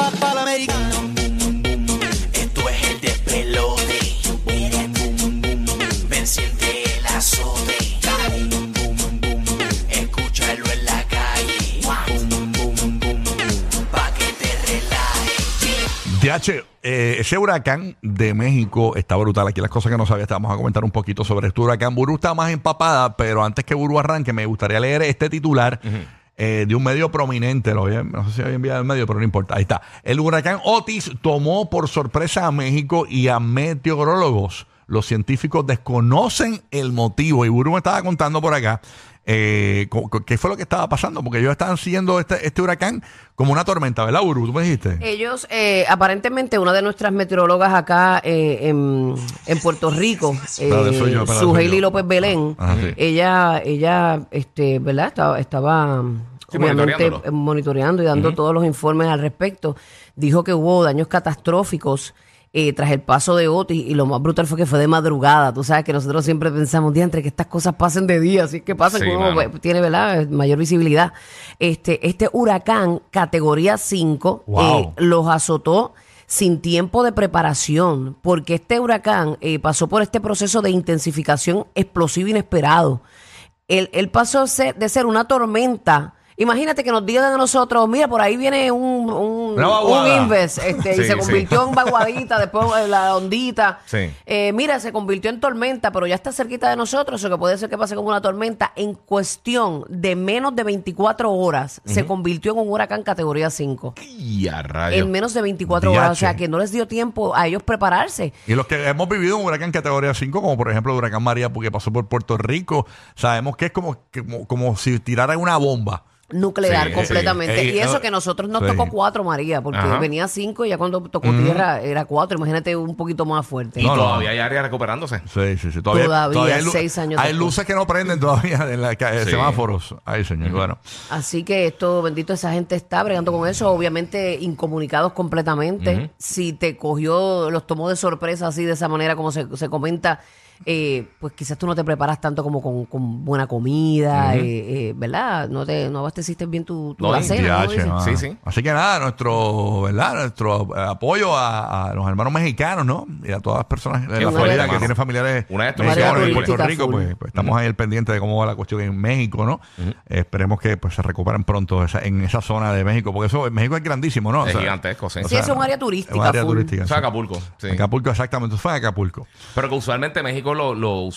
papá la americana. Esto es el despelote. El azote. Bum, bum, bum, bum. Escúchalo en la calle. Bum, bum, bum, bum. Pa' que te relajes. DH, eh, ese huracán de México está brutal. Aquí las cosas que no sabía, te vamos a comentar un poquito sobre este huracán. Buru está más empapada, pero antes que Buru arranque, me gustaría leer este titular eh, de un medio prominente. Lo había- no sé si había enviado el medio, pero no importa. Ahí está. El huracán Otis tomó por sorpresa a México y a meteorólogos. Los científicos desconocen el motivo. Y Buru me estaba contando por acá. eh, ¿Qué fue lo que estaba pasando? Porque ellos estaban siguiendo este, este huracán como una tormenta, ¿verdad, Buru? ¿Tú me dijiste? Ellos, eh, aparentemente, una de nuestras meteorólogas acá eh, en, en Puerto Rico, eh, Suheili. López Belén, sí. ella, ella, este, ¿verdad? Estaba, estaba Sí, obviamente monitoreando y dando todos los informes al respecto. Dijo que hubo daños catastróficos. eh, tras el paso de Otis y lo más brutal fue que fue de madrugada. Tú sabes que nosotros siempre pensamos, diantre, que estas cosas pasen de día, así que pasan Sí, mano. pues, tiene ¿verdad? mayor visibilidad. Este, este huracán categoría 5 Wow. eh, los azotó sin tiempo de preparación, porque este huracán eh, pasó por este proceso de intensificación explosivo inesperado. Él, él pasó de ser una tormenta. Imagínate que nos digan a nosotros, mira, por ahí viene un, un, Una un vaguada. Inves, este, y se sí. convirtió en vaguadita, después en la ondita. Sí. Eh, mira, se convirtió en tormenta, pero ya está cerquita de nosotros, o que puede ser que pase como una tormenta. En cuestión de menos de 24 horas, se convirtió en un huracán categoría 5. Y a rayos. En menos de 24 horas, o sea Diache. que no les dio tiempo a ellos prepararse. Y los que hemos vivido un huracán categoría 5, como por ejemplo el huracán María, porque pasó por Puerto Rico, sabemos que es como, como, como si tirara una bomba. Nuclear Sí, completamente. sí. y eso que nosotros nos sí. tocó cuatro, María, porque Ajá. venía cinco y ya cuando tocó tierra era cuatro. Imagínate un poquito más fuerte. Y No, no. todavía hay áreas recuperándose. Sí, sí, sí. Todavía, Todavía, hay, seis años hay después. luces que no prenden todavía en la semáforos. Ay, señor. Bueno, Así que esto, bendito, esa gente está bregando con eso, obviamente incomunicados completamente. Si te cogió, los tomó de sorpresa así, de esa manera como se, se comenta, eh, pues quizás tú no te preparas tanto como con, con buena comida, eh, eh, ¿verdad? No te no abasteciste bien tu, tu No, mano. Sí, sí. Así que nada, nuestro, ¿verdad? Nuestro apoyo a, a los hermanos mexicanos, ¿no? Y a todas las personas de la vez, que tienen familiares Una tú mexicanos me en Puerto Rico, pues, pues estamos ahí al pendiente de cómo va la cuestión en México, ¿no? Eh, esperemos que pues se recuperen pronto esa- en esa zona de México, porque eso México es grandísimo, ¿no? O Es sea, gigantesco, sí. o Sí, es un área turística, Es un área full. turística. Sí. es Acapulco. Sí. Acapulco, exactamente. Fue en Acapulco. Pero que usualmente México lo- lo-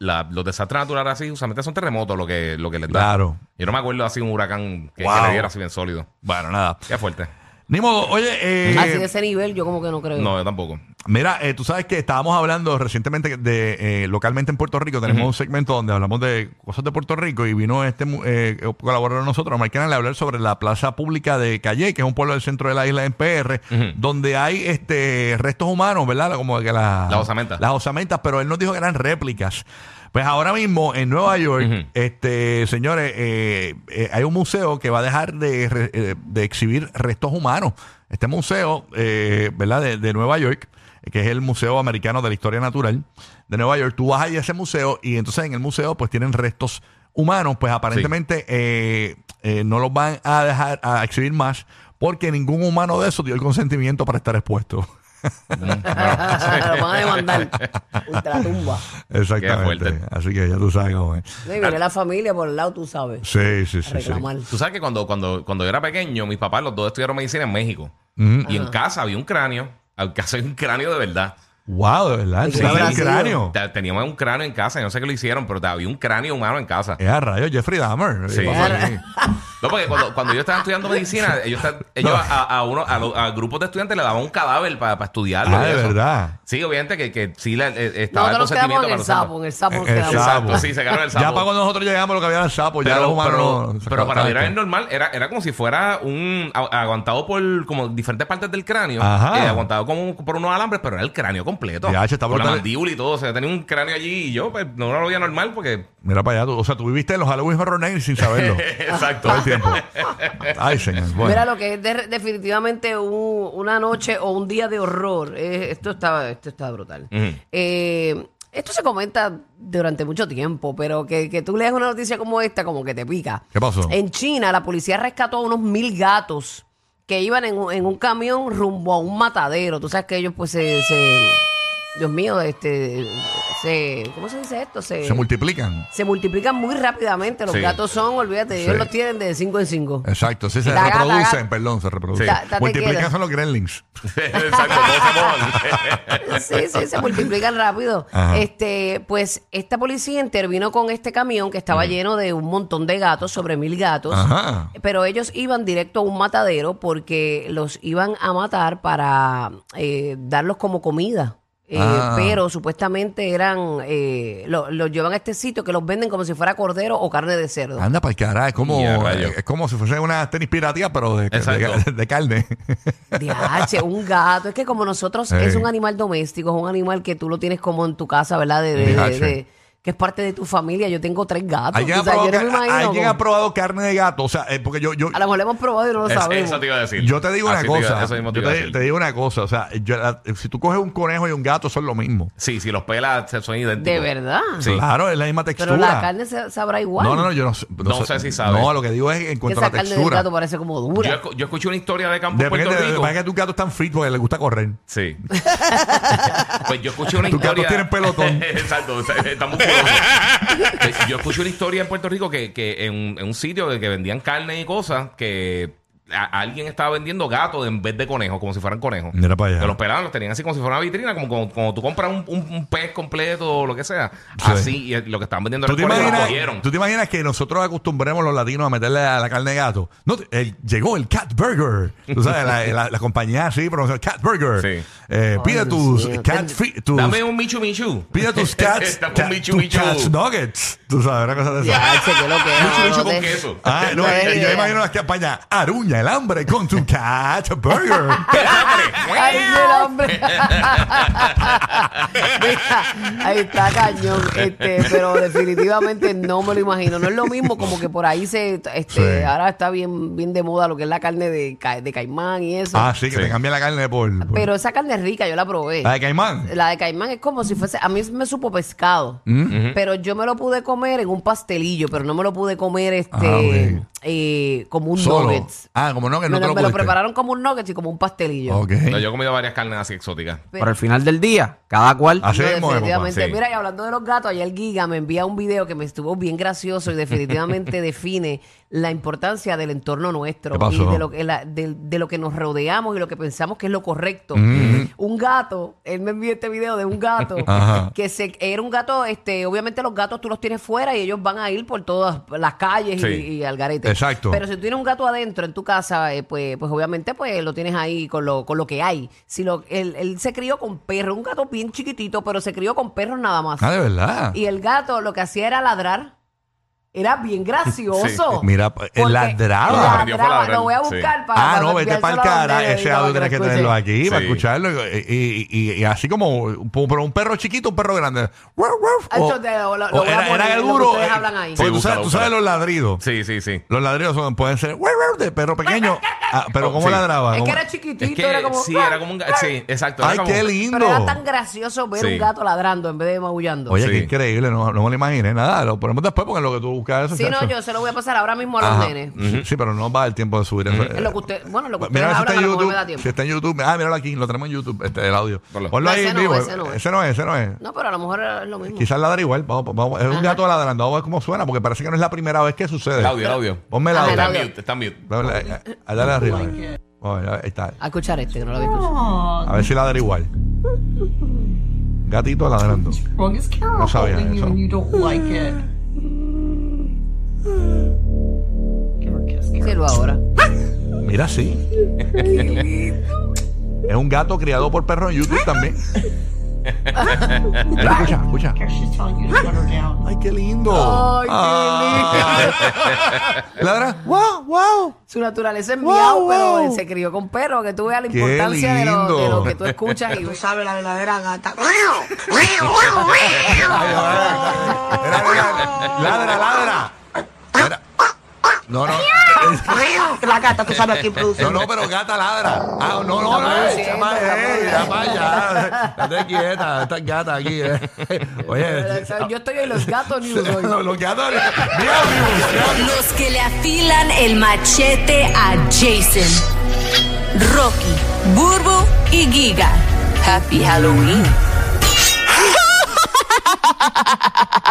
los desastres naturales así, usualmente son terremotos lo que, lo que les da. Claro. Yo no me acuerdo así un huracán que, Wow. que le diera así bien sólido. Bueno, nada. Qué fuerte. Ni modo, oye, eh, Así de ese nivel, yo como que no creo. No, yo tampoco. Mira, eh, tú sabes que estábamos hablando recientemente de eh, localmente en Puerto Rico. Tenemos un segmento donde hablamos de cosas de Puerto Rico y vino este mu- eh, colaborador de nosotros, Canal, a hablar sobre la plaza pública de Calle, que es un pueblo del centro de la isla en PR, donde hay este restos humanos, ¿verdad? Como que la, Las osamentas. Las osamentas, pero él nos dijo que eran réplicas. Pues ahora mismo en Nueva York, Ujú. este señores, eh, eh, hay un museo que va a dejar de, re- eh, de exhibir restos humanos. Este museo, eh, ¿verdad? De, de Nueva York, eh, que es el Museo Americano de la Historia Natural de Nueva York. Tú vas ahí a ese museo y entonces en el museo pues tienen restos humanos, pues aparentemente eh, eh, no los van a dejar a exhibir más porque ningún humano de eso dio el consentimiento para estar expuesto. Lo van a demandar. Ultratumba. Exactamente. Así que ya tú sabes cómo es. Sí, viene la familia por el lado, tú sabes. Sí, sí, sí. sí. reclamar. Tú sabes que cuando, cuando, cuando yo era pequeño, mis papás, los dos estudiaron medicina en México. Y en casa había un cráneo. En casa había un cráneo de verdad. Wow, de verdad. Cráneo. Te- Teníamos un cráneo en casa. yo No sé qué lo hicieron, pero te- había un cráneo humano en casa. Es a rayo Jeffrey Dahmer. Sí. No, porque cuando, cuando yo estaba estudiando medicina, ellos, ellos a, a uno, a, lo- a grupos de estudiantes le daban un cadáver para estudiarlo. Ah, y de eso. verdad. Sí, obviamente que, que sí le, eh, estaba el Nosotros nos quedamos consentimiento en el usarlo. sapo, en el sapo nos El quedamos. sapo. Exacto, sí, se quedaron el sapo. Ya para cuando nosotros llegamos lo que había era el sapo, ya los Pero, humanos pero, no- se pero para mí era exacto. normal, era, era como si fuera un a- aguantado por como diferentes partes del cráneo, Ajá. eh, aguantado como por unos alambres, pero era el cráneo completo. Ya, che, está con la brutal. mandíbula y todo, o sea, tenía un cráneo allí y yo pues, no lo veía normal porque Mira para allá, tú- o sea, tú viviste en los Halloween Horror Nights sin saberlo. exacto. Todo el tiempo. Ay, señor. Bueno. Mira lo que es de- definitivamente un- una noche o un día de horror. Eh, esto está, esto está brutal. Eh, esto se comenta durante mucho tiempo, pero que, que tú leas una noticia como esta, como que te pica. ¿Qué pasó? En China, la policía rescató a unos mil gatos que iban en, un- en un camión rumbo a un matadero. Tú sabes que ellos pues se... se- Dios mío, este... Se, ¿Cómo se dice esto? Se, Se multiplican. se multiplican muy rápidamente. Los Sí. gatos son, olvídate, ellos Sí. los tienen de 5 en 5. Exacto, sí, se La gata, reproducen, gata. perdón, se reproducen. Sí. Ta- tate Multiplican son los gremlins. Exacto, todos se mojan. Sí, sí, se multiplican rápido. Ajá. Este, pues esta policía intervino con este camión que estaba lleno de un montón de gatos, sobre mil gatos. Ajá. Pero ellos iban directo a un matadero porque los iban a matar para eh, darlos como comida. Eh, Ah. Pero supuestamente eran, eh, lo- los llevan a este sitio que los venden como si fuera cordero o carne de cerdo. Anda para el carajo, es como, Y a rayos. es como si fuese una tenis piratía, pero de, de, de carne. Diache, un gato. Es que como nosotros Sí. es un animal doméstico, es un animal que tú lo tienes como en tu casa, ¿verdad? De, de- de- Diache. de- que es parte de tu familia. Yo tengo tres gatos. ¿Alguien, O ha sea, yo probado, no me imagino ¿alguien cómo- ha probado carne de gato? O sea, eh, porque yo, yo, A lo mejor lo hemos probado y no lo Es- sabemos. Eso te iba a decir. yo te digo una Así iba- cosa. eso mismo te yo iba a te, decir. te digo una cosa. O sea, yo, la- si tú coges un conejo y un gato, son lo mismo. Sí, si los pelas se- son idénticos. De verdad. Sí. Claro, es la misma textura. Pero la carne se, sabrá igual. No, no, no, yo no, sé- No sé si sabe. No, lo que digo es en cuanto a esa la carne del textura. gato parece como Yo, dura. escu- yo escuché una historia de campo en Depende Puerto de, Rico. de que tus gatos están fit porque les gusta correr. Sí. pues yo escuché una Tus gatos historia. tienen pelotón. Exacto, o sea, están. yo escuché una historia en Puerto Rico que, que en, en un sitio de que vendían carne y cosas que a- alguien estaba vendiendo gatos en vez de conejos, como si fueran conejos. Mira para allá. Que los pelaban, los tenían así como si fuera una vitrina, como como, como tú compras un, un- un pez completo o lo que sea. Sí. Así, y lo que estaban vendiendo ¿Tú era te, lo imaginas, cogieron. ¿Tú te imaginas que nosotros acostumbremos los latinos a meterle a la carne de gato? No, el- llegó el Cat Burger. Tú sabes, la, la- la compañía así, pero Cat Burger. Sí. Eh, pide tus cat fi- tus, Dame un Michu Michu. Pide tus cats, Dame un Michu tus Michu. cats nuggets. Tú sabes, una cosa de esa. Diache, que lo que es. Michu no, Michu no con queso. Ah, no, No yo, imagino las campañas. Aruña el hambre con tu Cat Burger. Ay, el hombre. Mira, ahí está cañón. Este, pero definitivamente no me lo imagino. No es lo mismo como que por ahí se este, Sí. ahora está bien, bien de moda lo que es la carne de, ca- de caimán y eso. ah, sí, que Sí. te cambia la carne por. por- Pero esa carne es rica, yo la probé. la de caimán. La de caimán es como si fuese, a mí me supo pescado, Mm. pero yo me lo pude comer en un pastelillo, pero no me lo pude comer este Ah, ok. eh, como un Solo. nuggets. Ah, como no, que no me te lo, me lo pudiste. prepararon como un nuggets y como un pastelillo. Ok. No, yo he comido varias carnes así exóticas. Pero al final del día, cada cual. Así No, mismo es, definitivamente. sí. Mira, y hablando de los gatos, ayer Giga me envía un video que me estuvo bien gracioso y definitivamente define la importancia del entorno nuestro ¿Qué pasó? y de lo, que la- de, de lo que nos rodeamos y lo que pensamos que es lo correcto. Mm. Un gato, él me envió este video de un gato Ajá. que se, era un gato, este, obviamente los gatos tú los tienes fuera y ellos van a ir por todas las calles y- y, al garete. Exacto. Pero si tú tienes un gato adentro en tu casa, eh, pues, pues obviamente pues lo tienes ahí con lo, con lo que hay. Si lo, él, él se crió con perros, un gato bien chiquitito, pero se crió con perros nada más. Ah, de verdad. Y el gato lo que hacía era ladrar. Era bien gracioso. Mira, él ladraba. Lo voy a sí. buscar para Ah, no, vete para el cara. Ese audio tienes que lo tenerlo aquí para Sí. escucharlo. Y, y- y- y así como, pero un perro chiquito, un perro grande. Ah, esto te lo- lo- era, poner, era el duro. ustedes eh, hablan ahí. porque Sí, tú, sabes, tú los ladridos. Sí, sí, sí. Los ladridos son, pueden ser de perro pequeño. Ah, pero ¿cómo Sí. ladraba? Es que era chiquitito, Es que era como. sí, era como un gato. Sí, exacto. Ay, qué lindo. Pero era tan gracioso ver Sí. un gato ladrando en vez de maullando. Oye, Sí. qué increíble. No, no me lo imaginé. Nada, lo ponemos después porque en lo que tú eso. Sí, no, yo se lo voy a pasar ahora mismo a los Ajá. nenes. Sí, Sí, pero no va el tiempo de subir eso. Es lo que usted, bueno, lo que ustedes Mira, si hablan está a en lo mejor YouTube. me da tiempo. Si está en YouTube. Ah, míralo aquí. Lo tenemos en YouTube, este, el audio. Ponlo. Ponlo No, ahí ese en no, vivo. ese no es. Ese no es, ese no es. No, pero a lo mejor es lo mismo. Quizás ladra igual. Vamos, vamos. Es un gato ladrando. Vamos a ver cómo suena, porque parece que no es la primera vez que sucede. El audio, el audio. Ponme el Ajá, el. Está audio. mute, está mute. Dale, eh, eh, dale arriba. Vamos a ver, ahí está. A escuchar este, que no lo había escuchado. A ver si ladra igual. Gatito ladrando. wrong is Carol No sabía holding you eso. and you don't like it. Ahora. Mira, sí. es un gato criado por perros en YouTube también. Mira, escucha, escucha. Ay, qué lindo. Ay, qué Ah. Ladra. Wow, wow. Su naturaleza es Wow, miau, wow. pero se crió con perro, que tú veas la Qué importancia de lo, de lindo. lo que tú escuchas y sabe la verdadera gata. Mira, mira, ladra, ladra. Mira. No, no. La gata, tú sabes quién produce. No, no, pero gata ladra. Ah, no, no, no. produciendo, Ya para está allá, ya. Estate quieta, estas gatas aquí. eh. Oye. Yo estoy en los gatos news hoy. Los los gatos. Mira, Los que le afilan el machete a Jason. Rocky, Burbu y Giga. Happy Halloween.